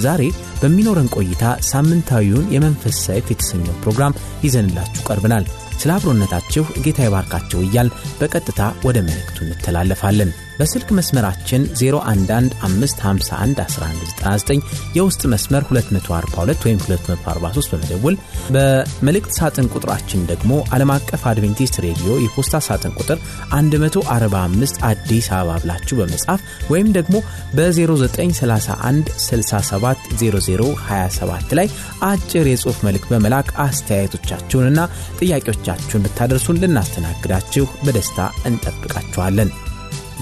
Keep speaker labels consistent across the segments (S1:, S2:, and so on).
S1: ዛሬ በሚኖረን ቆይታ ሳምንታዊውን የመንፈስ ሰይፍ የተሰኘው ፕሮግራም ይዘንላችሁ ቀርበናል። ስለ አብሮነታችሁ ጌታ ይባርካቸው እያል በቀጥታ ወደ መልእክቱ እንተላለፋለን። በስልክ መስመራችን 0115511199 የውስጥ መስመር 242 ወይም 243 በመደውል በመልእክት ሳጥን ቁጥራችን ደግሞ ዓለም አቀፍ አድቬንቲስት ሬዲዮ የፖስታ ሳጥን ቁጥር 145 አዲስ አበባ ብላችሁ በመጻፍ ወይም ደግሞ በ0931 670027 ላይ አጭር የጽሑፍ መልእክት በመላክ አስተያየቶቻችሁንና ጥያቄዎቻችሁን ብታደርሱን ልናስተናግዳችሁ በደስታ እንጠብቃችኋለን።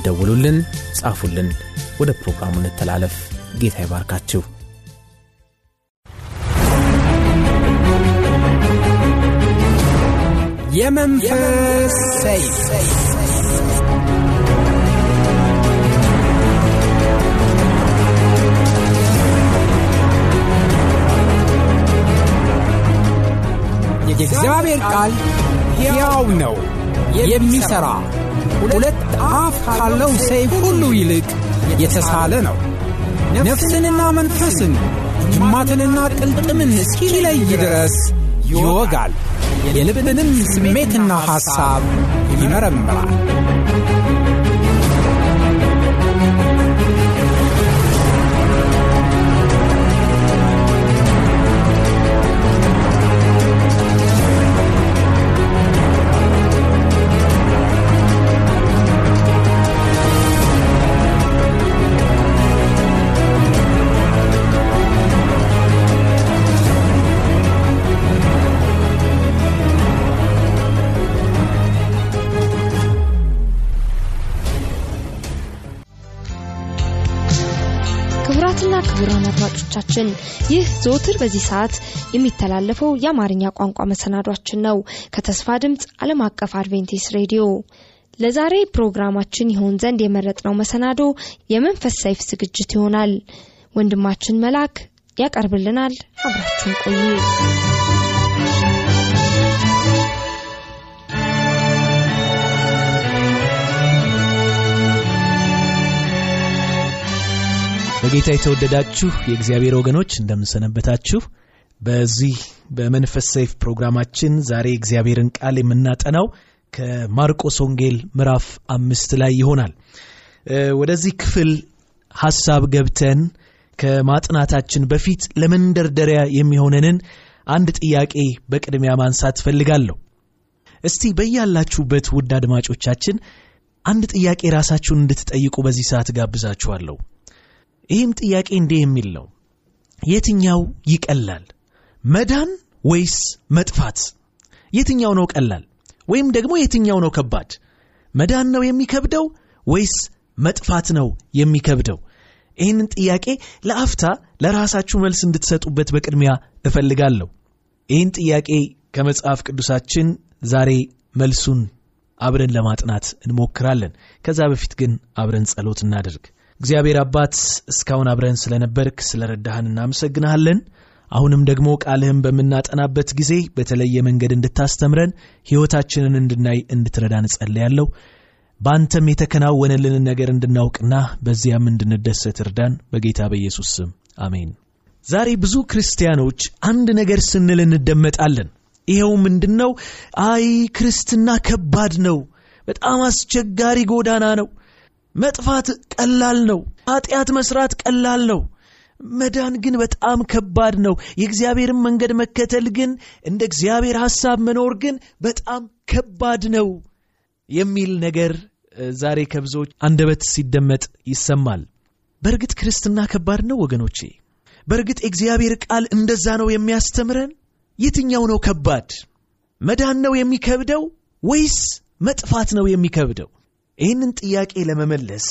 S1: ደውሉልን፣ ጻፉልን። ወደ ፕሮግራሙ እንተላለፍ። ጌታ ይባርካችሁ።
S2: የመንፈስ ሰይፍ የእግዚአብሔር ቃል ሕያው ነው፣ የሚሠራ ሁለት አፍ ካለው ሰይፍ ሁሉ ይልቅ የተሳለ ነው፣ ነፍስንና መንፈስን ጅማትንና ቅልጥምን እስኪለይ ድረስ ይወጋል፣ የልብንም ስሜትና ሐሳብ ይመረምራል።
S3: ክቡራትና ክቡራን አድማጮቻችን ይህ ዘወትር በዚህ ሰዓት የሚተላለፈው የአማርኛ ቋንቋ መሰናዷችን ነው። ከተስፋ ድምፅ ዓለም አቀፍ አድቬንቲስት ሬዲዮ። ለዛሬ ፕሮግራማችን ይሆን ዘንድ የመረጥነው መሰናዶ የመንፈስ ሰይፍ ዝግጅት ይሆናል። ወንድማችን መላክ ያቀርብልናል። አብራችሁን ቆዩ
S4: በጌታ የተወደዳችሁ የእግዚአብሔር ወገኖች እንደምንሰነበታችሁ። በዚህ በመንፈስ ሰይፍ ፕሮግራማችን ዛሬ እግዚአብሔርን ቃል የምናጠናው ከማርቆስ ወንጌል ምዕራፍ አምስት ላይ ይሆናል። ወደዚህ ክፍል ሐሳብ ገብተን ከማጥናታችን በፊት ለመንደርደሪያ የሚሆነንን አንድ ጥያቄ በቅድሚያ ማንሳት ፈልጋለሁ እስቲ በያላችሁበት ውድ አድማጮቻችን አንድ ጥያቄ ራሳችሁን እንድትጠይቁ በዚህ ሰዓት ጋብዛችኋለሁ ይህም ጥያቄ እንዲህ የሚል ነው። የትኛው ይቀላል? መዳን ወይስ መጥፋት? የትኛው ነው ቀላል? ወይም ደግሞ የትኛው ነው ከባድ? መዳን ነው የሚከብደው ወይስ መጥፋት ነው የሚከብደው? ይህንን ጥያቄ ለአፍታ ለራሳችሁ መልስ እንድትሰጡበት በቅድሚያ እፈልጋለሁ። ይህን ጥያቄ ከመጽሐፍ ቅዱሳችን ዛሬ መልሱን አብረን ለማጥናት እንሞክራለን። ከዛ በፊት ግን አብረን ጸሎት እናደርግ እግዚአብሔር አባት እስካሁን አብረን ስለነበርክ ስለረዳህን እናመሰግንሃለን። አሁንም ደግሞ ቃልህን በምናጠናበት ጊዜ በተለየ መንገድ እንድታስተምረን ሕይወታችንን እንድናይ እንድትረዳ እንጸለያለሁ በአንተም የተከናወነልንን ነገር እንድናውቅና በዚያም እንድንደሰት እርዳን። በጌታ በኢየሱስ ስም አሜን። ዛሬ ብዙ ክርስቲያኖች አንድ ነገር ስንል እንደመጣለን። ይኸው ምንድን ነው አይ ክርስትና ከባድ ነው። በጣም አስቸጋሪ ጎዳና ነው መጥፋት ቀላል ነው። ኃጢአት መስራት ቀላል ነው። መዳን ግን በጣም ከባድ ነው። የእግዚአብሔርን መንገድ መከተል ግን እንደ እግዚአብሔር ሐሳብ መኖር ግን በጣም ከባድ ነው የሚል ነገር ዛሬ ከብዙዎች አንደበት ሲደመጥ ይሰማል። በእርግጥ ክርስትና ከባድ ነው ወገኖቼ? በእርግጥ የእግዚአብሔር ቃል እንደዛ ነው የሚያስተምረን? የትኛው ነው ከባድ? መዳን ነው የሚከብደው ወይስ መጥፋት ነው የሚከብደው ይህንን ጥያቄ ለመመለስ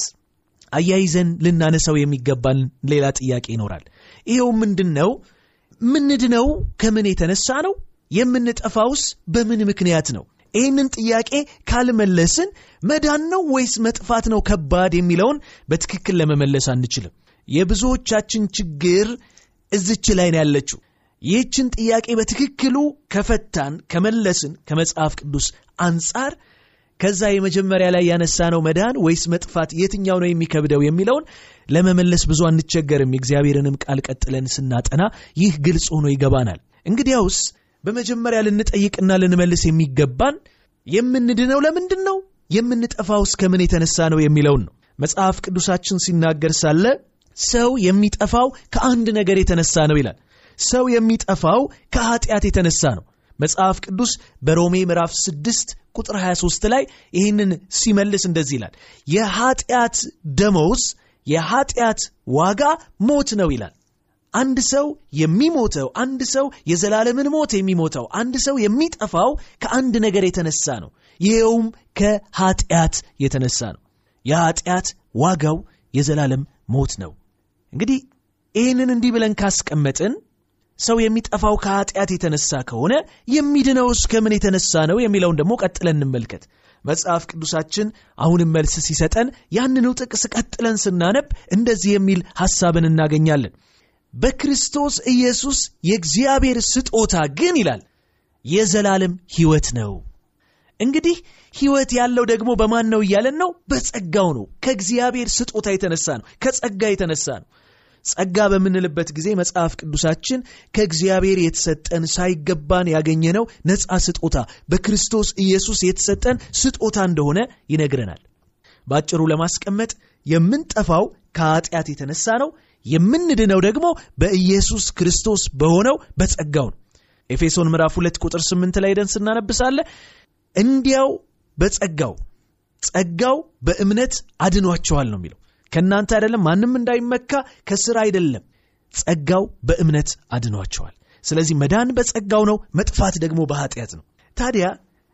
S4: አያይዘን ልናነሳው የሚገባን ሌላ ጥያቄ ይኖራል ይኸው ምንድን ነው ምንድነው ከምን የተነሳ ነው? የምንጠፋውስ በምን ምክንያት ነው? ይህንን ጥያቄ ካልመለስን መዳን ነው ወይስ መጥፋት ነው ከባድ የሚለውን በትክክል ለመመለስ አንችልም። የብዙዎቻችን ችግር እዝች ላይ ነው ያለችው። ይህችን ጥያቄ በትክክሉ ከፈታን ከመለስን ከመጽሐፍ ቅዱስ አንጻር ከዛ የመጀመሪያ ላይ ያነሳነው መዳን ወይስ መጥፋት የትኛው ነው የሚከብደው የሚለውን ለመመለስ ብዙ አንቸገርም። የእግዚአብሔርንም ቃል ቀጥለን ስናጠና ይህ ግልጽ ሆኖ ይገባናል። እንግዲያውስ በመጀመሪያ ልንጠይቅና ልንመልስ የሚገባን የምንድነው ለምንድን ነው? የምንጠፋውስ ከምን የተነሳ ነው የሚለውን ነው። መጽሐፍ ቅዱሳችን ሲናገር ሳለ ሰው የሚጠፋው ከአንድ ነገር የተነሳ ነው ይላል። ሰው የሚጠፋው ከኃጢአት የተነሳ ነው። መጽሐፍ ቅዱስ በሮሜ ምዕራፍ 6 ቁጥር 23 ላይ ይህንን ሲመልስ እንደዚህ ይላል፣ የኃጢአት ደመውዝ የኃጢአት ዋጋ ሞት ነው ይላል። አንድ ሰው የሚሞተው አንድ ሰው የዘላለምን ሞት የሚሞተው አንድ ሰው የሚጠፋው ከአንድ ነገር የተነሳ ነው። ይኸውም ከኃጢአት የተነሳ ነው። የኃጢአት ዋጋው የዘላለም ሞት ነው። እንግዲህ ይህንን እንዲህ ብለን ካስቀመጥን ሰው የሚጠፋው ከኃጢአት የተነሳ ከሆነ የሚድነውስ ከምን የተነሳ ነው የሚለውን ደግሞ ቀጥለን እንመልከት። መጽሐፍ ቅዱሳችን አሁንም መልስ ሲሰጠን ያንኑ ጥቅስ ቀጥለን ስናነብ እንደዚህ የሚል ሐሳብን እናገኛለን። በክርስቶስ ኢየሱስ የእግዚአብሔር ስጦታ ግን ይላል የዘላለም ሕይወት ነው። እንግዲህ ሕይወት ያለው ደግሞ በማን ነው እያለን ነው? በጸጋው ነው። ከእግዚአብሔር ስጦታ የተነሳ ነው። ከጸጋ የተነሳ ነው። ጸጋ በምንልበት ጊዜ መጽሐፍ ቅዱሳችን ከእግዚአብሔር የተሰጠን ሳይገባን ያገኘነው ነፃ ስጦታ በክርስቶስ ኢየሱስ የተሰጠን ስጦታ እንደሆነ ይነግረናል። በአጭሩ ለማስቀመጥ የምንጠፋው ከኃጢአት የተነሳ ነው። የምንድነው ደግሞ በኢየሱስ ክርስቶስ በሆነው በጸጋው ነው። ኤፌሶን ምዕራፍ 2 ቁጥር 8 ላይ ደን ስናነብሳለ እንዲያው በጸጋው ጸጋው በእምነት አድኗቸዋል ነው የሚለው ከእናንተ አይደለም፣ ማንም እንዳይመካ ከስራ አይደለም። ጸጋው በእምነት አድኗቸዋል። ስለዚህ መዳን በጸጋው ነው፣ መጥፋት ደግሞ በኃጢአት ነው። ታዲያ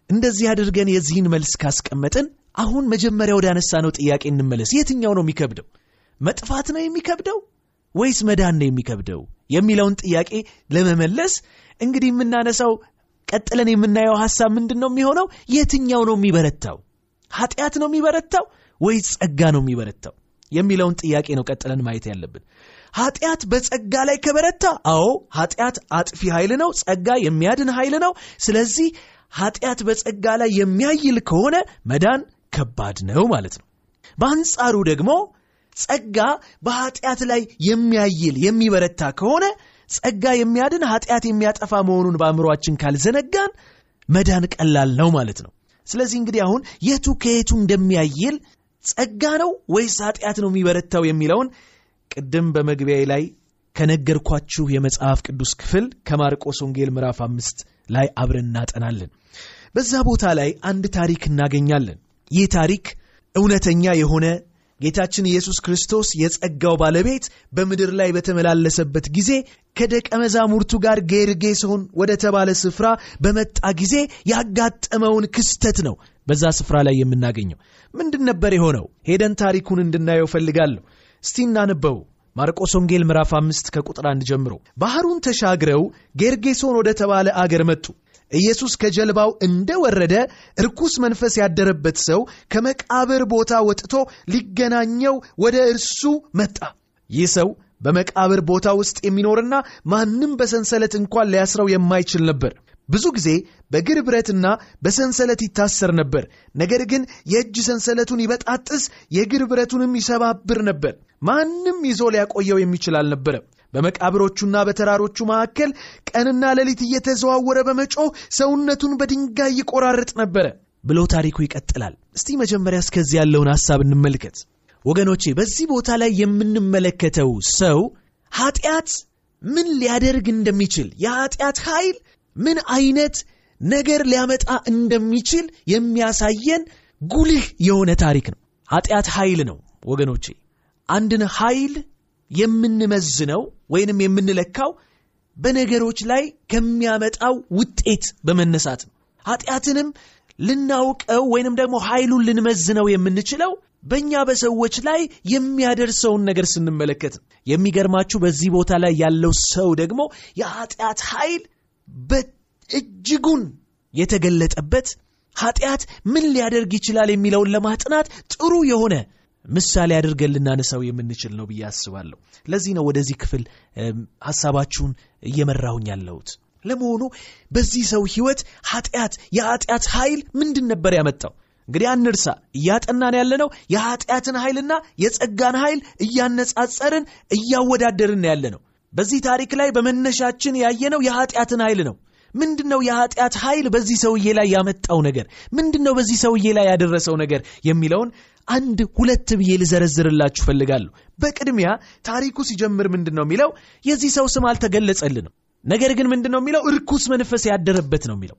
S4: እንደዚህ አድርገን የዚህን መልስ ካስቀመጥን አሁን መጀመሪያ ወደ አነሳነው ጥያቄ እንመለስ። የትኛው ነው የሚከብደው? መጥፋት ነው የሚከብደው ወይስ መዳን ነው የሚከብደው የሚለውን ጥያቄ ለመመለስ እንግዲህ የምናነሳው ቀጥለን የምናየው ሐሳብ ምንድን ነው የሚሆነው? የትኛው ነው የሚበረታው? ኃጢአት ነው የሚበረታው ወይስ ጸጋ ነው የሚበረታው የሚለውን ጥያቄ ነው ቀጥለን ማየት ያለብን። ኃጢአት በጸጋ ላይ ከበረታ፣ አዎ ኃጢአት አጥፊ ኃይል ነው፣ ጸጋ የሚያድን ኃይል ነው። ስለዚህ ኃጢአት በጸጋ ላይ የሚያይል ከሆነ መዳን ከባድ ነው ማለት ነው። በአንጻሩ ደግሞ ጸጋ በኃጢአት ላይ የሚያይል የሚበረታ ከሆነ ጸጋ የሚያድን ኃጢአት የሚያጠፋ መሆኑን በአእምሯችን ካልዘነጋን መዳን ቀላል ነው ማለት ነው። ስለዚህ እንግዲህ አሁን የቱ ከየቱ እንደሚያይል ጸጋ ነው ወይስ ኃጢአት ነው የሚበረታው የሚለውን ቅድም በመግቢያ ላይ ከነገርኳችሁ የመጽሐፍ ቅዱስ ክፍል ከማርቆስ ወንጌል ምዕራፍ አምስት ላይ አብረን እናጠናለን። በዛ ቦታ ላይ አንድ ታሪክ እናገኛለን። ይህ ታሪክ እውነተኛ የሆነ ጌታችን ኢየሱስ ክርስቶስ የጸጋው ባለቤት በምድር ላይ በተመላለሰበት ጊዜ ከደቀ መዛሙርቱ ጋር ጌርጌሶን ወደ ተባለ ስፍራ በመጣ ጊዜ ያጋጠመውን ክስተት ነው በዛ ስፍራ ላይ የምናገኘው። ምንድን ነበር የሆነው? ሄደን ታሪኩን እንድናየው ፈልጋለሁ። እስቲ እናንበው። ማርቆስ ወንጌል ምዕራፍ አምስት ከቁጥር አንድ ጀምሮ ባህሩን ተሻግረው ጌርጌሶን ወደ ተባለ አገር መጡ። ኢየሱስ ከጀልባው እንደወረደ ርኩስ መንፈስ ያደረበት ሰው ከመቃብር ቦታ ወጥቶ ሊገናኘው ወደ እርሱ መጣ። ይህ ሰው በመቃብር ቦታ ውስጥ የሚኖርና ማንም በሰንሰለት እንኳን ሊያስረው የማይችል ነበር። ብዙ ጊዜ በእግር ብረትና በሰንሰለት ይታሰር ነበር። ነገር ግን የእጅ ሰንሰለቱን ይበጣጥስ፣ የእግር ብረቱንም ይሰባብር ነበር። ማንም ይዞ ሊያቆየው የሚችል አልነበረም። በመቃብሮቹና በተራሮቹ መካከል ቀንና ሌሊት እየተዘዋወረ በመጮህ ሰውነቱን በድንጋይ ይቆራርጥ ነበረ ብሎ ታሪኩ ይቀጥላል። እስቲ መጀመሪያ እስከዚህ ያለውን ሐሳብ እንመልከት ወገኖቼ። በዚህ ቦታ ላይ የምንመለከተው ሰው ኃጢአት ምን ሊያደርግ እንደሚችል የኃጢአት ኃይል ምን አይነት ነገር ሊያመጣ እንደሚችል የሚያሳየን ጉልህ የሆነ ታሪክ ነው። ኃጢአት ኃይል ነው ወገኖቼ። አንድን ኃይል የምንመዝነው ወይንም የምንለካው በነገሮች ላይ ከሚያመጣው ውጤት በመነሳት ነው። ኃጢአትንም ልናውቀው ወይንም ደግሞ ኃይሉን ልንመዝነው የምንችለው በእኛ በሰዎች ላይ የሚያደርሰውን ነገር ስንመለከት ነው። የሚገርማችሁ በዚህ ቦታ ላይ ያለው ሰው ደግሞ የኃጢአት ኃይል በእጅጉን የተገለጠበት ኃጢአት ምን ሊያደርግ ይችላል የሚለውን ለማጥናት ጥሩ የሆነ ምሳሌ አድርገን ልናነሳው የምንችል ነው ብዬ አስባለሁ። ለዚህ ነው ወደዚህ ክፍል ሐሳባችሁን እየመራሁኝ ያለሁት። ለመሆኑ በዚህ ሰው ሕይወት ኃጢአት የኃጢአት ኃይል ምንድን ነበር ያመጣው? እንግዲህ አንርሳ፣ እያጠናን ያለነው የኃጢአትን ኃይልና የጸጋን ኃይል እያነጻጸርን እያወዳደርን ያለ ነው። በዚህ ታሪክ ላይ በመነሻችን ያየነው የኃጢአትን ኃይል ነው። ምንድን ነው የኃጢአት ኃይል በዚህ ሰውዬ ላይ ያመጣው ነገር? ምንድን ነው በዚህ ሰውዬ ላይ ያደረሰው ነገር የሚለውን አንድ ሁለት ብዬ ልዘረዝርላችሁ ፈልጋለሁ። በቅድሚያ ታሪኩ ሲጀምር ምንድን ነው የሚለው? የዚህ ሰው ስም አልተገለጸልንም። ነገር ግን ምንድን ነው የሚለው? እርኩስ መንፈስ ያደረበት ነው የሚለው።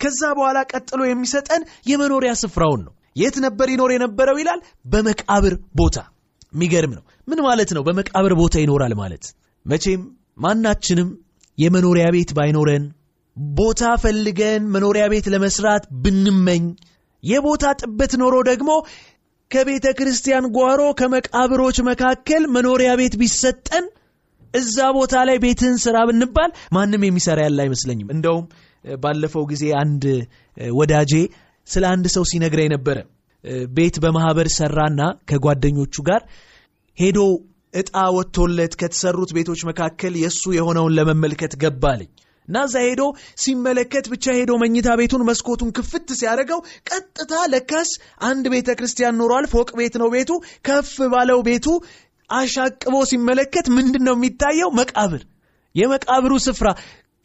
S4: ከዛ በኋላ ቀጥሎ የሚሰጠን የመኖሪያ ስፍራውን ነው። የት ነበር ይኖር የነበረው ይላል? በመቃብር ቦታ። የሚገርም ነው። ምን ማለት ነው በመቃብር ቦታ ይኖራል ማለት? መቼም ማናችንም የመኖሪያ ቤት ባይኖረን ቦታ ፈልገን መኖሪያ ቤት ለመስራት ብንመኝ የቦታ ጥበት ኖሮ ደግሞ ከቤተ ክርስቲያን ጓሮ ከመቃብሮች መካከል መኖሪያ ቤት ቢሰጠን እዛ ቦታ ላይ ቤትህን ስራ ብንባል ማንም የሚሰራ ያለ አይመስለኝም። እንደውም ባለፈው ጊዜ አንድ ወዳጄ ስለ አንድ ሰው ሲነግረኝ ነበረ። ቤት በማህበር ሰራና ከጓደኞቹ ጋር ሄዶ ዕጣ ወጥቶለት ከተሰሩት ቤቶች መካከል የእሱ የሆነውን ለመመልከት ገባልኝ እና እዛ ሄዶ ሲመለከት ብቻ ሄዶ መኝታ ቤቱን መስኮቱን ክፍት ሲያደርገው ቀጥታ ለካስ አንድ ቤተ ክርስቲያን ኖሯል። ፎቅ ቤት ነው ቤቱ። ከፍ ባለው ቤቱ አሻቅቦ ሲመለከት ምንድን ነው የሚታየው? መቃብር፣ የመቃብሩ ስፍራ።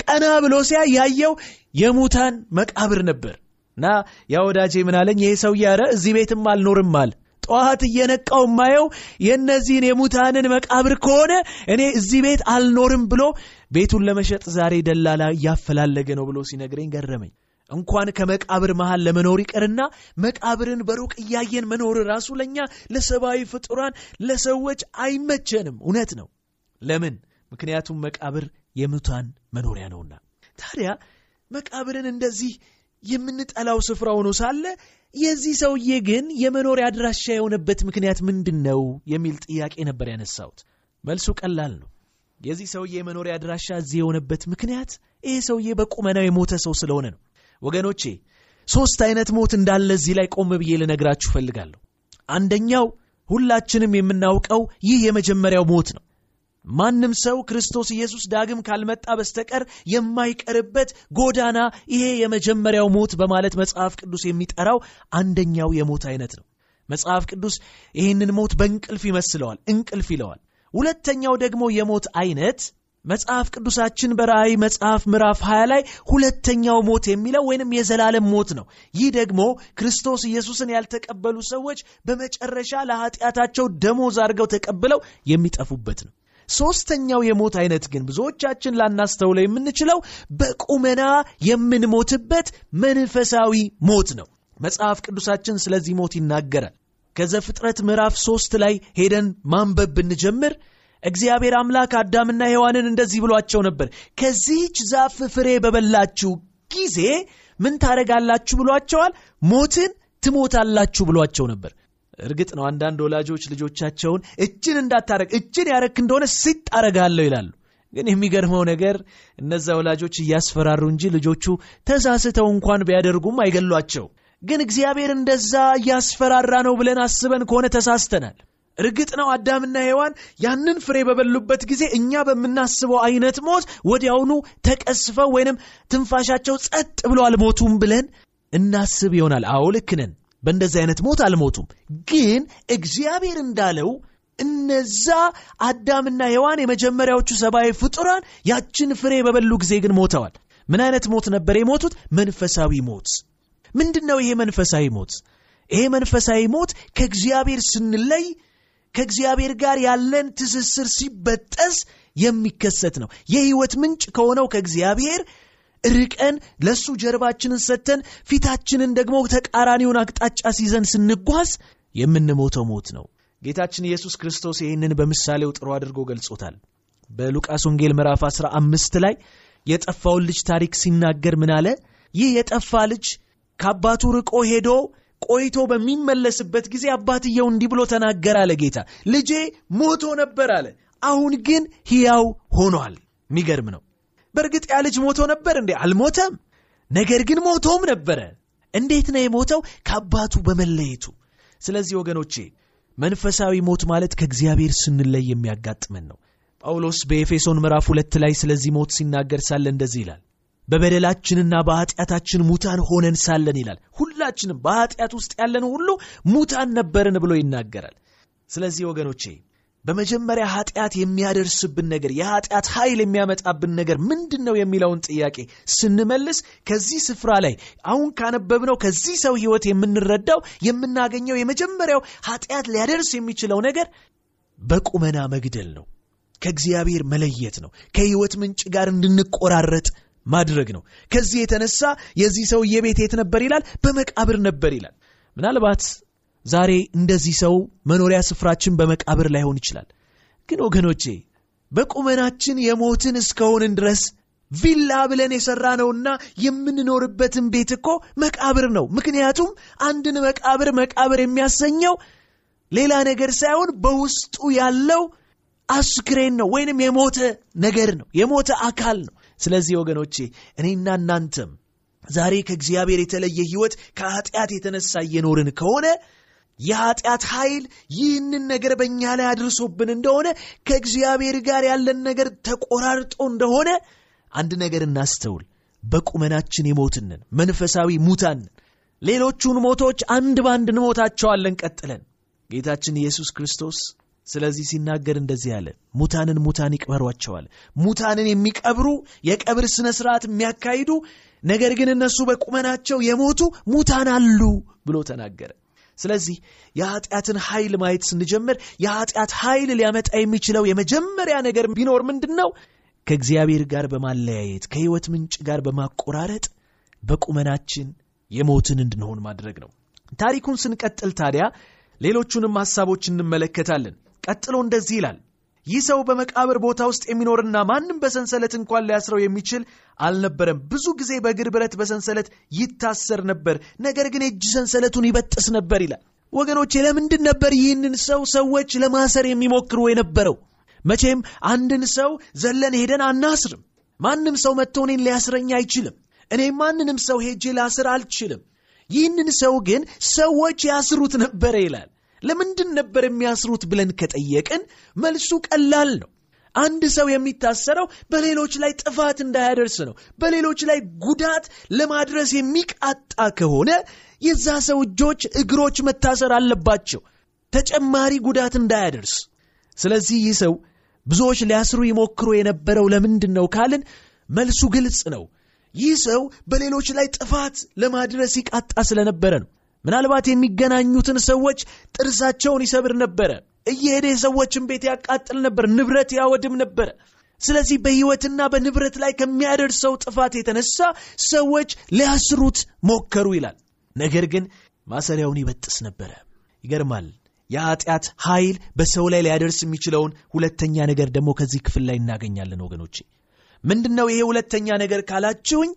S4: ቀና ብሎ ሲያ ያየው የሙታን መቃብር ነበር። እና ያ ወዳጄ ምን አለኝ፣ ይሄ ሰውዬ ኧረ እዚህ ቤትም አልኖርም አለ። ጠዋት እየነቃው ማየው የእነዚህን የሙታንን መቃብር ከሆነ እኔ እዚህ ቤት አልኖርም ብሎ ቤቱን ለመሸጥ ዛሬ ደላላ እያፈላለገ ነው ብሎ ሲነግረኝ ገረመኝ። እንኳን ከመቃብር መሃል ለመኖር ይቅርና መቃብርን በሩቅ እያየን መኖር ራሱ ለእኛ ለሰብአዊ ፍጡራን ለሰዎች አይመቸንም። እውነት ነው። ለምን? ምክንያቱም መቃብር የሙታን መኖሪያ ነውና። ታዲያ መቃብርን እንደዚህ የምንጠላው ስፍራ ሆኖ ሳለ የዚህ ሰውዬ ግን የመኖሪያ አድራሻ የሆነበት ምክንያት ምንድን ነው የሚል ጥያቄ ነበር ያነሳሁት። መልሱ ቀላል ነው። የዚህ ሰውዬ የመኖሪያ አድራሻ እዚህ የሆነበት ምክንያት ይህ ሰውዬ በቁመናው የሞተ ሰው ስለሆነ ነው። ወገኖቼ ሦስት አይነት ሞት እንዳለ እዚህ ላይ ቆም ብዬ ልነግራችሁ እፈልጋለሁ። አንደኛው ሁላችንም የምናውቀው ይህ የመጀመሪያው ሞት ነው። ማንም ሰው ክርስቶስ ኢየሱስ ዳግም ካልመጣ በስተቀር የማይቀርበት ጎዳና ይሄ የመጀመሪያው ሞት በማለት መጽሐፍ ቅዱስ የሚጠራው አንደኛው የሞት አይነት ነው። መጽሐፍ ቅዱስ ይህንን ሞት በእንቅልፍ ይመስለዋል፣ እንቅልፍ ይለዋል። ሁለተኛው ደግሞ የሞት አይነት መጽሐፍ ቅዱሳችን በራእይ መጽሐፍ ምዕራፍ 20 ላይ ሁለተኛው ሞት የሚለው ወይንም የዘላለም ሞት ነው። ይህ ደግሞ ክርስቶስ ኢየሱስን ያልተቀበሉ ሰዎች በመጨረሻ ለኃጢአታቸው ደሞዝ አድርገው ተቀብለው የሚጠፉበት ነው። ሦስተኛው የሞት አይነት ግን ብዙዎቻችን ላናስተውለው የምንችለው በቁመና የምንሞትበት መንፈሳዊ ሞት ነው። መጽሐፍ ቅዱሳችን ስለዚህ ሞት ይናገራል። ከዘፍጥረት ምዕራፍ ሦስት ላይ ሄደን ማንበብ ብንጀምር እግዚአብሔር አምላክ አዳምና ሔዋንን እንደዚህ ብሏቸው ነበር። ከዚህች ዛፍ ፍሬ በበላችሁ ጊዜ ምን ታደርጋላችሁ ብሏቸዋል? ሞትን ትሞታላችሁ ብሏቸው ነበር። እርግጥ ነው አንዳንድ ወላጆች ልጆቻቸውን እጅን እንዳታረግ እጅን ያረክ እንደሆነ ሲጥ አረጋለሁ ይላሉ። ግን የሚገርመው ነገር እነዛ ወላጆች እያስፈራሩ እንጂ ልጆቹ ተሳስተው እንኳን ቢያደርጉም አይገሏቸው። ግን እግዚአብሔር እንደዛ እያስፈራራ ነው ብለን አስበን ከሆነ ተሳስተናል። እርግጥ ነው አዳምና ሔዋን ያንን ፍሬ በበሉበት ጊዜ እኛ በምናስበው አይነት ሞት ወዲያውኑ ተቀስፈው ወይንም ትንፋሻቸው ጸጥ ብሎ አልሞቱም ብለን እናስብ ይሆናል። አዎ ልክ በእንደዚህ አይነት ሞት አልሞቱም። ግን እግዚአብሔር እንዳለው እነዛ አዳምና ሔዋን የመጀመሪያዎቹ ሰብአዊ ፍጡራን ያችን ፍሬ በበሉ ጊዜ ግን ሞተዋል። ምን አይነት ሞት ነበር የሞቱት? መንፈሳዊ ሞት። ምንድን ነው ይሄ መንፈሳዊ ሞት? ይሄ መንፈሳዊ ሞት ከእግዚአብሔር ስንለይ ከእግዚአብሔር ጋር ያለን ትስስር ሲበጠስ የሚከሰት ነው። የህይወት ምንጭ ከሆነው ከእግዚአብሔር ርቀን ለእሱ ጀርባችንን ሰጥተን ፊታችንን ደግሞ ተቃራኒውን አቅጣጫ ሲዘን ስንጓዝ የምንሞተው ሞት ነው። ጌታችን ኢየሱስ ክርስቶስ ይህንን በምሳሌው ጥሩ አድርጎ ገልጾታል። በሉቃስ ወንጌል ምዕራፍ 15 ላይ የጠፋውን ልጅ ታሪክ ሲናገር ምን አለ? ይህ የጠፋ ልጅ ከአባቱ ርቆ ሄዶ ቆይቶ በሚመለስበት ጊዜ አባትየው እንዲህ ብሎ ተናገር አለ ጌታ ልጄ ሞቶ ነበር አለ አሁን ግን ሕያው ሆኗል የሚገርም ነው በእርግጥ ያ ልጅ ሞቶ ነበር እንዴ? አልሞተም። ነገር ግን ሞቶም ነበረ። እንዴት ነው የሞተው? ከአባቱ በመለየቱ። ስለዚህ ወገኖቼ መንፈሳዊ ሞት ማለት ከእግዚአብሔር ስንለይ የሚያጋጥመን ነው። ጳውሎስ በኤፌሶን ምዕራፍ ሁለት ላይ ስለዚህ ሞት ሲናገር ሳለ እንደዚህ ይላል በበደላችንና በኀጢአታችን ሙታን ሆነን ሳለን ይላል። ሁላችንም በኀጢአት ውስጥ ያለን ሁሉ ሙታን ነበርን ብሎ ይናገራል። ስለዚህ ወገኖቼ በመጀመሪያ ኀጢአት የሚያደርስብን ነገር የኀጢአት ኃይል የሚያመጣብን ነገር ምንድን ነው የሚለውን ጥያቄ ስንመልስ ከዚህ ስፍራ ላይ አሁን ካነበብነው ከዚህ ሰው ሕይወት የምንረዳው የምናገኘው የመጀመሪያው ኀጢአት ሊያደርስ የሚችለው ነገር በቁመና መግደል ነው። ከእግዚአብሔር መለየት ነው። ከሕይወት ምንጭ ጋር እንድንቆራረጥ ማድረግ ነው። ከዚህ የተነሳ የዚህ ሰውዬ ቤት የት ነበር ይላል? በመቃብር ነበር ይላል። ምናልባት ዛሬ እንደዚህ ሰው መኖሪያ ስፍራችን በመቃብር ላይሆን ይችላል። ግን ወገኖቼ በቁመናችን የሞትን እስከሆንን ድረስ ቪላ ብለን የሠራነውና የምንኖርበትን ቤት እኮ መቃብር ነው። ምክንያቱም አንድን መቃብር መቃብር የሚያሰኘው ሌላ ነገር ሳይሆን በውስጡ ያለው አስክሬን ነው ወይንም የሞተ ነገር ነው የሞተ አካል ነው። ስለዚህ ወገኖቼ እኔና እናንተም ዛሬ ከእግዚአብሔር የተለየ ሕይወት ከኀጢአት የተነሳ እየኖርን ከሆነ የኀጢአት ኃይል ይህንን ነገር በእኛ ላይ አድርሶብን እንደሆነ ከእግዚአብሔር ጋር ያለን ነገር ተቆራርጦ እንደሆነ አንድ ነገር እናስተውል። በቁመናችን የሞትንን መንፈሳዊ ሙታንን ሌሎቹን ሞቶች አንድ በአንድ እንሞታቸዋለን ቀጥለን። ጌታችን ኢየሱስ ክርስቶስ ስለዚህ ሲናገር እንደዚህ አለ ሙታንን ሙታን ይቅበሯቸዋል። ሙታንን የሚቀብሩ የቀብር ስነ ስርዓት የሚያካሂዱ ነገር ግን እነሱ በቁመናቸው የሞቱ ሙታን አሉ ብሎ ተናገረ ስለዚህ የኀጢአትን ኃይል ማየት ስንጀምር የኀጢአት ኃይል ሊያመጣ የሚችለው የመጀመሪያ ነገር ቢኖር ምንድን ነው ከእግዚአብሔር ጋር በማለያየት ከሕይወት ምንጭ ጋር በማቆራረጥ በቁመናችን የሞትን እንድንሆን ማድረግ ነው። ታሪኩን ስንቀጥል ታዲያ ሌሎቹንም ሐሳቦች እንመለከታለን። ቀጥሎ እንደዚህ ይላል ይህ ሰው በመቃብር ቦታ ውስጥ የሚኖርና ማንም በሰንሰለት እንኳን ሊያስረው የሚችል አልነበረም። ብዙ ጊዜ በእግር ብረት በሰንሰለት ይታሰር ነበር ነገር ግን የእጅ ሰንሰለቱን ይበጥስ ነበር ይላል። ወገኖቼ ለምንድን ነበር ይህንን ሰው ሰዎች ለማሰር የሚሞክሩ የነበረው? መቼም አንድን ሰው ዘለን ሄደን አናስርም። ማንም ሰው መጥቶ እኔን ሊያስረኝ አይችልም። እኔ ማንንም ሰው ሄጄ ላስር አልችልም። ይህንን ሰው ግን ሰዎች ያስሩት ነበረ ይላል ለምንድን ነበር የሚያስሩት ብለን ከጠየቅን መልሱ ቀላል ነው። አንድ ሰው የሚታሰረው በሌሎች ላይ ጥፋት እንዳያደርስ ነው። በሌሎች ላይ ጉዳት ለማድረስ የሚቃጣ ከሆነ የዛ ሰው እጆች እግሮች መታሰር አለባቸው። ተጨማሪ ጉዳት እንዳያደርስ። ስለዚህ ይህ ሰው ብዙዎች ሊያስሩ ይሞክሩ የነበረው ለምንድን ነው ካልን መልሱ ግልጽ ነው። ይህ ሰው በሌሎች ላይ ጥፋት ለማድረስ ይቃጣ ስለነበረ ነው ምናልባት የሚገናኙትን ሰዎች ጥርሳቸውን ይሰብር ነበረ። እየሄደ የሰዎችን ቤት ያቃጥል ነበር ንብረት ያወድም ነበረ። ስለዚህ በሕይወትና በንብረት ላይ ከሚያደርሰው ጥፋት የተነሳ ሰዎች ሊያስሩት ሞከሩ ይላል። ነገር ግን ማሰሪያውን ይበጥስ ነበረ። ይገርማል። የኃጢአት ኃይል በሰው ላይ ሊያደርስ የሚችለውን ሁለተኛ ነገር ደግሞ ከዚህ ክፍል ላይ እናገኛለን ወገኖቼ። ምንድን ነው ይሄ ሁለተኛ ነገር ካላችሁኝ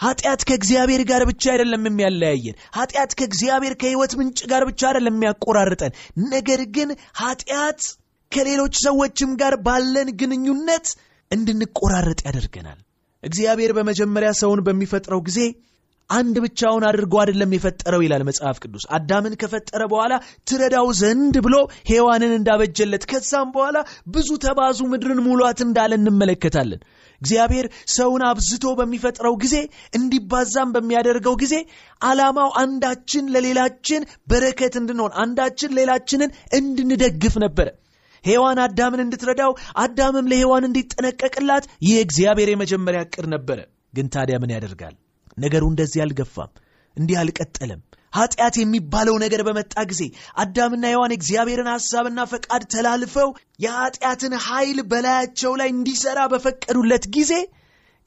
S4: ኃጢአት ከእግዚአብሔር ጋር ብቻ አይደለም የሚያለያየን ኃጢአት ከእግዚአብሔር ከሕይወት ምንጭ ጋር ብቻ አይደለም የሚያቆራርጠን። ነገር ግን ኃጢአት ከሌሎች ሰዎችም ጋር ባለን ግንኙነት እንድንቆራረጥ ያደርገናል። እግዚአብሔር በመጀመሪያ ሰውን በሚፈጥረው ጊዜ አንድ ብቻውን አድርጎ አይደለም የፈጠረው ይላል መጽሐፍ ቅዱስ። አዳምን ከፈጠረ በኋላ ትረዳው ዘንድ ብሎ ሔዋንን እንዳበጀለት ከዛም በኋላ ብዙ ተባዙ ምድርን ሙሏት እንዳለ እንመለከታለን እግዚአብሔር ሰውን አብዝቶ በሚፈጥረው ጊዜ እንዲባዛም በሚያደርገው ጊዜ ዓላማው አንዳችን ለሌላችን በረከት እንድንሆን አንዳችን ሌላችንን እንድንደግፍ ነበረ። ሔዋን አዳምን እንድትረዳው አዳምም ለሔዋን እንዲጠነቀቅላት ይህ እግዚአብሔር የመጀመሪያ ዕቅድ ነበረ። ግን ታዲያ ምን ያደርጋል? ነገሩ እንደዚህ አልገፋም እንዲህ አልቀጠለም ኃጢአት የሚባለው ነገር በመጣ ጊዜ አዳምና ሔዋን እግዚአብሔርን ሐሳብና ፈቃድ ተላልፈው የኃጢአትን ኃይል በላያቸው ላይ እንዲሠራ በፈቀዱለት ጊዜ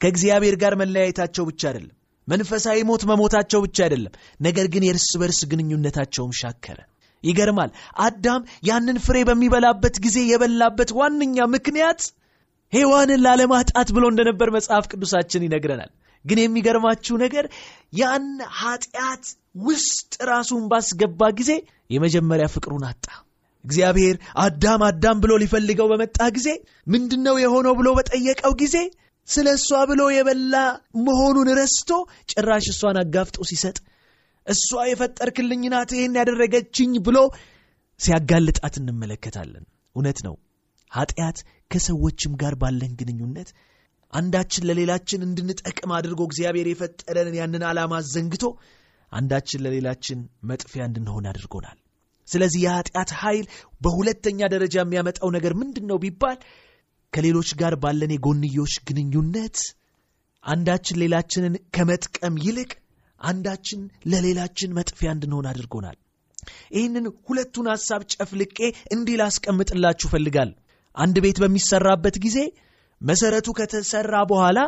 S4: ከእግዚአብሔር ጋር መለያየታቸው ብቻ አይደለም መንፈሳዊ ሞት መሞታቸው ብቻ አይደለም ነገር ግን የእርስ በርስ ግንኙነታቸውም ሻከረ። ይገርማል። አዳም ያንን ፍሬ በሚበላበት ጊዜ የበላበት ዋነኛ ምክንያት ሔዋንን ላለማጣት ብሎ እንደነበር መጽሐፍ ቅዱሳችን ይነግረናል ግን የሚገርማችሁ ነገር ያን ኃጢአት ውስጥ ራሱን ባስገባ ጊዜ የመጀመሪያ ፍቅሩን አጣ። እግዚአብሔር አዳም አዳም ብሎ ሊፈልገው በመጣ ጊዜ ምንድን ነው የሆነው ብሎ በጠየቀው ጊዜ ስለ እሷ ብሎ የበላ መሆኑን ረስቶ ጭራሽ እሷን አጋፍጦ ሲሰጥ እሷ የፈጠርክልኝ ናት ይህን ያደረገችኝ ብሎ ሲያጋልጣት እንመለከታለን። እውነት ነው። ኃጢአት ከሰዎችም ጋር ባለን ግንኙነት አንዳችን ለሌላችን እንድንጠቅም አድርጎ እግዚአብሔር የፈጠረንን ያንን ዓላማ ዘንግቶ አንዳችን ለሌላችን መጥፊያ እንድንሆን አድርጎናል። ስለዚህ የኃጢአት ኃይል በሁለተኛ ደረጃ የሚያመጣው ነገር ምንድን ነው ቢባል ከሌሎች ጋር ባለን የጎንዮሽ ግንኙነት አንዳችን ሌላችንን ከመጥቀም ይልቅ አንዳችን ለሌላችን መጥፊያ እንድንሆን አድርጎናል። ይህንን ሁለቱን ሐሳብ ጨፍልቄ እንዲህ ላስቀምጥላችሁ ፈልጋል። አንድ ቤት በሚሰራበት ጊዜ መሰረቱ ከተሰራ በኋላ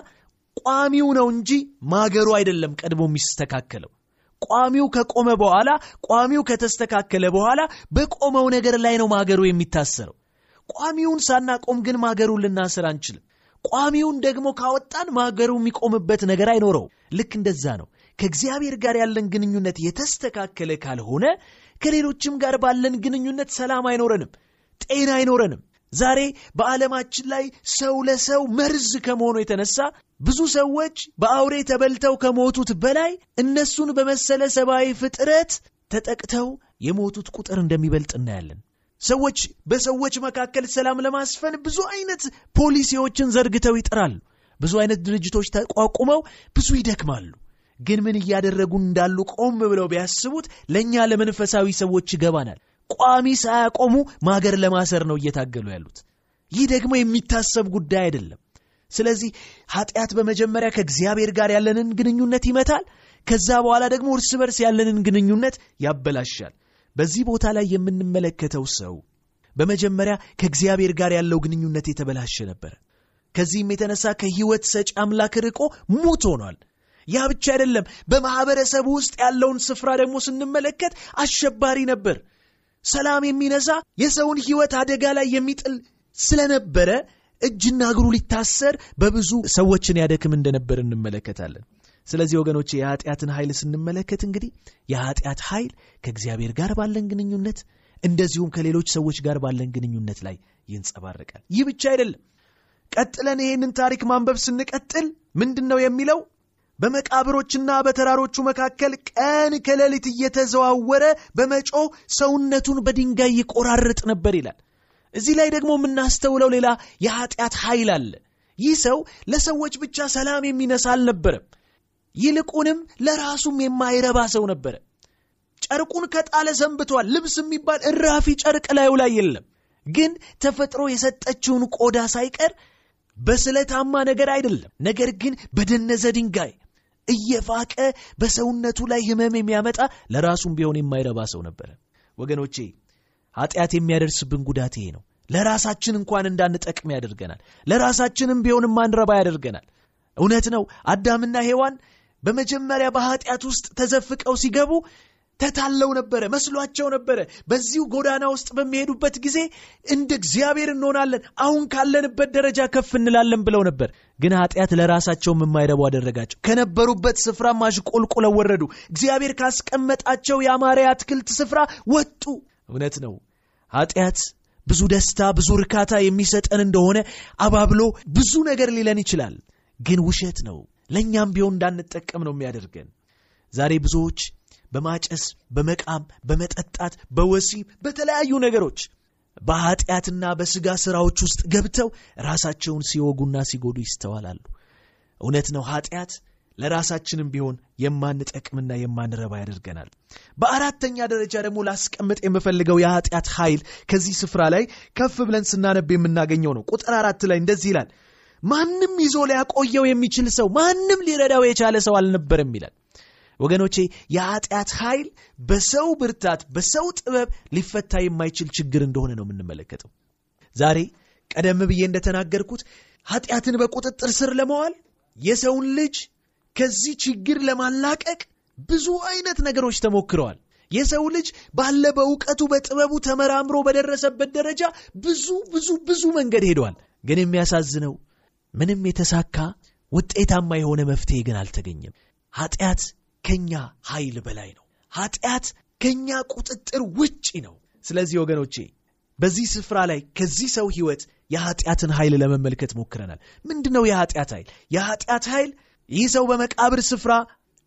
S4: ቋሚው ነው እንጂ ማገሩ አይደለም ቀድሞ የሚስተካከለው። ቋሚው ከቆመ በኋላ ቋሚው ከተስተካከለ በኋላ በቆመው ነገር ላይ ነው ማገሩ የሚታሰረው። ቋሚውን ሳናቆም ግን ማገሩን ልናስር አንችልም። ቋሚውን ደግሞ ካወጣን ማገሩ የሚቆምበት ነገር አይኖረው። ልክ እንደዛ ነው። ከእግዚአብሔር ጋር ያለን ግንኙነት የተስተካከለ ካልሆነ ከሌሎችም ጋር ባለን ግንኙነት ሰላም አይኖረንም፣ ጤና አይኖረንም። ዛሬ በዓለማችን ላይ ሰው ለሰው መርዝ ከመሆኑ የተነሳ ብዙ ሰዎች በአውሬ ተበልተው ከሞቱት በላይ እነሱን በመሰለ ሰብአዊ ፍጥረት ተጠቅተው የሞቱት ቁጥር እንደሚበልጥ እናያለን። ሰዎች በሰዎች መካከል ሰላም ለማስፈን ብዙ አይነት ፖሊሲዎችን ዘርግተው ይጥራሉ። ብዙ አይነት ድርጅቶች ተቋቁመው ብዙ ይደክማሉ። ግን ምን እያደረጉን እንዳሉ ቆም ብለው ቢያስቡት ለእኛ ለመንፈሳዊ ሰዎች ይገባናል። ቋሚ ሳያቆሙ ማገር ለማሰር ነው እየታገሉ ያሉት። ይህ ደግሞ የሚታሰብ ጉዳይ አይደለም። ስለዚህ ኃጢአት በመጀመሪያ ከእግዚአብሔር ጋር ያለንን ግንኙነት ይመታል። ከዛ በኋላ ደግሞ እርስ በርስ ያለንን ግንኙነት ያበላሻል። በዚህ ቦታ ላይ የምንመለከተው ሰው በመጀመሪያ ከእግዚአብሔር ጋር ያለው ግንኙነት የተበላሸ ነበረ። ከዚህም የተነሳ ከሕይወት ሰጪ አምላክ ርቆ ሙት ሆኗል። ያ ብቻ አይደለም። በማኅበረሰቡ ውስጥ ያለውን ስፍራ ደግሞ ስንመለከት አሸባሪ ነበር። ሰላም የሚነሳ የሰውን ሕይወት አደጋ ላይ የሚጥል ስለነበረ እጅና እግሩ ሊታሰር በብዙ ሰዎችን ያደክም እንደነበር እንመለከታለን። ስለዚህ ወገኖች የኃጢአትን ኃይል ስንመለከት እንግዲህ የኃጢአት ኃይል ከእግዚአብሔር ጋር ባለን ግንኙነት እንደዚሁም ከሌሎች ሰዎች ጋር ባለን ግንኙነት ላይ ይንጸባረቃል። ይህ ብቻ አይደለም። ቀጥለን ይህንን ታሪክ ማንበብ ስንቀጥል ምንድን ነው የሚለው? በመቃብሮችና በተራሮቹ መካከል ቀን ከሌሊት እየተዘዋወረ በመጮ ሰውነቱን በድንጋይ ይቆራርጥ ነበር ይላል። እዚህ ላይ ደግሞ የምናስተውለው ሌላ የኃጢአት ኃይል አለ። ይህ ሰው ለሰዎች ብቻ ሰላም የሚነሳ አልነበረም። ይልቁንም ለራሱም የማይረባ ሰው ነበረ። ጨርቁን ከጣለ ሰንብቷል። ልብስ የሚባል እራፊ ጨርቅ ላዩ ላይ የለም። ግን ተፈጥሮ የሰጠችውን ቆዳ ሳይቀር በስለታማ ነገር አይደለም፣ ነገር ግን በደነዘ ድንጋይ እየፋቀ በሰውነቱ ላይ ሕመም የሚያመጣ ለራሱም ቢሆን የማይረባ ሰው ነበረ። ወገኖቼ ኃጢአት የሚያደርስብን ጉዳት ይሄ ነው። ለራሳችን እንኳን እንዳንጠቅም ያደርገናል። ለራሳችንም ቢሆን ማንረባ ያደርገናል። እውነት ነው። አዳምና ሔዋን በመጀመሪያ በኃጢአት ውስጥ ተዘፍቀው ሲገቡ ተታለው ነበረ፣ መስሏቸው ነበረ። በዚሁ ጎዳና ውስጥ በሚሄዱበት ጊዜ እንደ እግዚአብሔር እንሆናለን፣ አሁን ካለንበት ደረጃ ከፍ እንላለን ብለው ነበር። ግን ኃጢአት ለራሳቸውም የማይረቡ አደረጋቸው። ከነበሩበት ስፍራም አሽቆልቁለው ወረዱ። እግዚአብሔር ካስቀመጣቸው የአማረ አትክልት ስፍራ ወጡ። እውነት ነው። ኃጢአት ብዙ ደስታ፣ ብዙ እርካታ የሚሰጠን እንደሆነ አባብሎ ብዙ ነገር ሊለን ይችላል። ግን ውሸት ነው። ለእኛም ቢሆን እንዳንጠቀም ነው የሚያደርገን። ዛሬ ብዙዎች በማጨስ በመቃም በመጠጣት በወሲብ በተለያዩ ነገሮች በኃጢአትና በሥጋ ሥራዎች ውስጥ ገብተው ራሳቸውን ሲወጉና ሲጎዱ ይስተዋላሉ። እውነት ነው። ኃጢአት ለራሳችንም ቢሆን የማንጠቅምና የማንረባ ያደርገናል። በአራተኛ ደረጃ ደግሞ ላስቀምጥ የምፈልገው የኃጢአት ኃይል ከዚህ ስፍራ ላይ ከፍ ብለን ስናነብ የምናገኘው ነው። ቁጥር አራት ላይ እንደዚህ ይላል፣ ማንም ይዞ ሊያቆየው የሚችል ሰው ማንም ሊረዳው የቻለ ሰው አልነበረም ይላል። ወገኖቼ የኃጢአት ኃይል በሰው ብርታት፣ በሰው ጥበብ ሊፈታ የማይችል ችግር እንደሆነ ነው የምንመለከተው። ዛሬ ቀደም ብዬ እንደተናገርኩት ኃጢአትን በቁጥጥር ስር ለመዋል የሰውን ልጅ ከዚህ ችግር ለማላቀቅ ብዙ አይነት ነገሮች ተሞክረዋል። የሰው ልጅ ባለ በእውቀቱ በጥበቡ ተመራምሮ በደረሰበት ደረጃ ብዙ ብዙ ብዙ መንገድ ሄደዋል። ግን የሚያሳዝነው ምንም የተሳካ ውጤታማ የሆነ መፍትሄ ግን አልተገኘም። ኃጢአት ከኛ ኃይል በላይ ነው። ኃጢአት ከኛ ቁጥጥር ውጪ ነው። ስለዚህ ወገኖቼ በዚህ ስፍራ ላይ ከዚህ ሰው ሕይወት የኃጢአትን ኃይል ለመመልከት ሞክረናል። ምንድን ነው የኃጢአት ኃይል? የኃጢአት ኃይል ይህ ሰው በመቃብር ስፍራ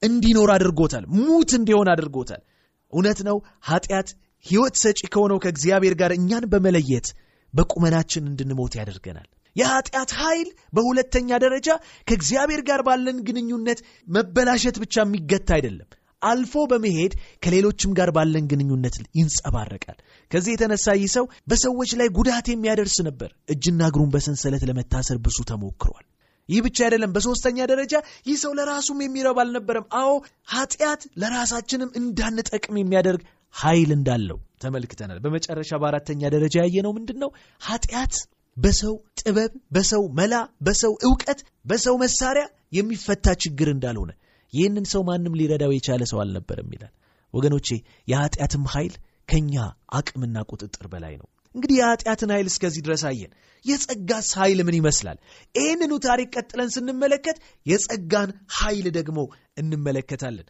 S4: እንዲኖር አድርጎታል። ሙት እንዲሆን አድርጎታል። እውነት ነው። ኃጢአት ሕይወት ሰጪ ከሆነው ከእግዚአብሔር ጋር እኛን በመለየት በቁመናችን እንድንሞት ያደርገናል። የኃጢአት ኃይል በሁለተኛ ደረጃ ከእግዚአብሔር ጋር ባለን ግንኙነት መበላሸት ብቻ የሚገታ አይደለም። አልፎ በመሄድ ከሌሎችም ጋር ባለን ግንኙነት ይንጸባረቃል። ከዚህ የተነሳ ይህ ሰው በሰዎች ላይ ጉዳት የሚያደርስ ነበር። እጅና እግሩን በሰንሰለት ለመታሰር ብዙ ተሞክሯል። ይህ ብቻ አይደለም። በሦስተኛ ደረጃ ይህ ሰው ለራሱም የሚረባ አልነበረም። አዎ ኃጢአት ለራሳችንም እንዳንጠቅም የሚያደርግ ኃይል እንዳለው ተመልክተናል። በመጨረሻ በአራተኛ ደረጃ ያየነው ምንድን ነው? ኃጢአት በሰው ጥበብ፣ በሰው መላ፣ በሰው እውቀት፣ በሰው መሳሪያ የሚፈታ ችግር እንዳልሆነ ይህንን ሰው ማንም ሊረዳው የቻለ ሰው አልነበረም ይላል። ወገኖቼ የኃጢአትም ኃይል ከኛ አቅምና ቁጥጥር በላይ ነው። እንግዲህ የኃጢአትን ኃይል እስከዚህ ድረስ አየን። የጸጋስ ኃይል ምን ይመስላል? ይህንኑ ታሪክ ቀጥለን ስንመለከት የጸጋን ኃይል ደግሞ እንመለከታለን።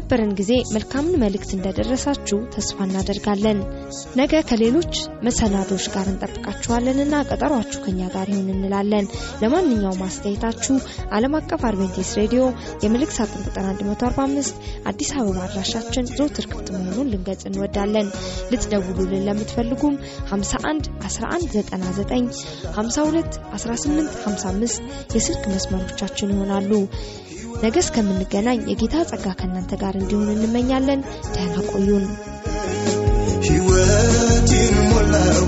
S3: ከነበረን ጊዜ መልካምን መልእክት እንደደረሳችሁ ተስፋ እናደርጋለን። ነገ ከሌሎች መሰናዶች ጋር እንጠብቃችኋለንና ቀጠሯችሁ ከኛ ጋር ይሁን እንላለን። ለማንኛውም አስተያየታችሁ ዓለም አቀፍ አድቬንቲስት ሬዲዮ የመልእክት ሳጥን ቁጥር 145 አዲስ አበባ አድራሻችን ዘወትር ክፍት መሆኑን ልንገልጽ እንወዳለን። ልትደውሉልን ለምትፈልጉም 51 1199 52 18 55 የስልክ መስመሮቻችን ይሆናሉ። ነገ እስከምንገናኝ የጌታ ጸጋ ከእናንተ ጋር እንዲሆን እንመኛለን። ደህና ቆዩን። ሕይወት ይሞላው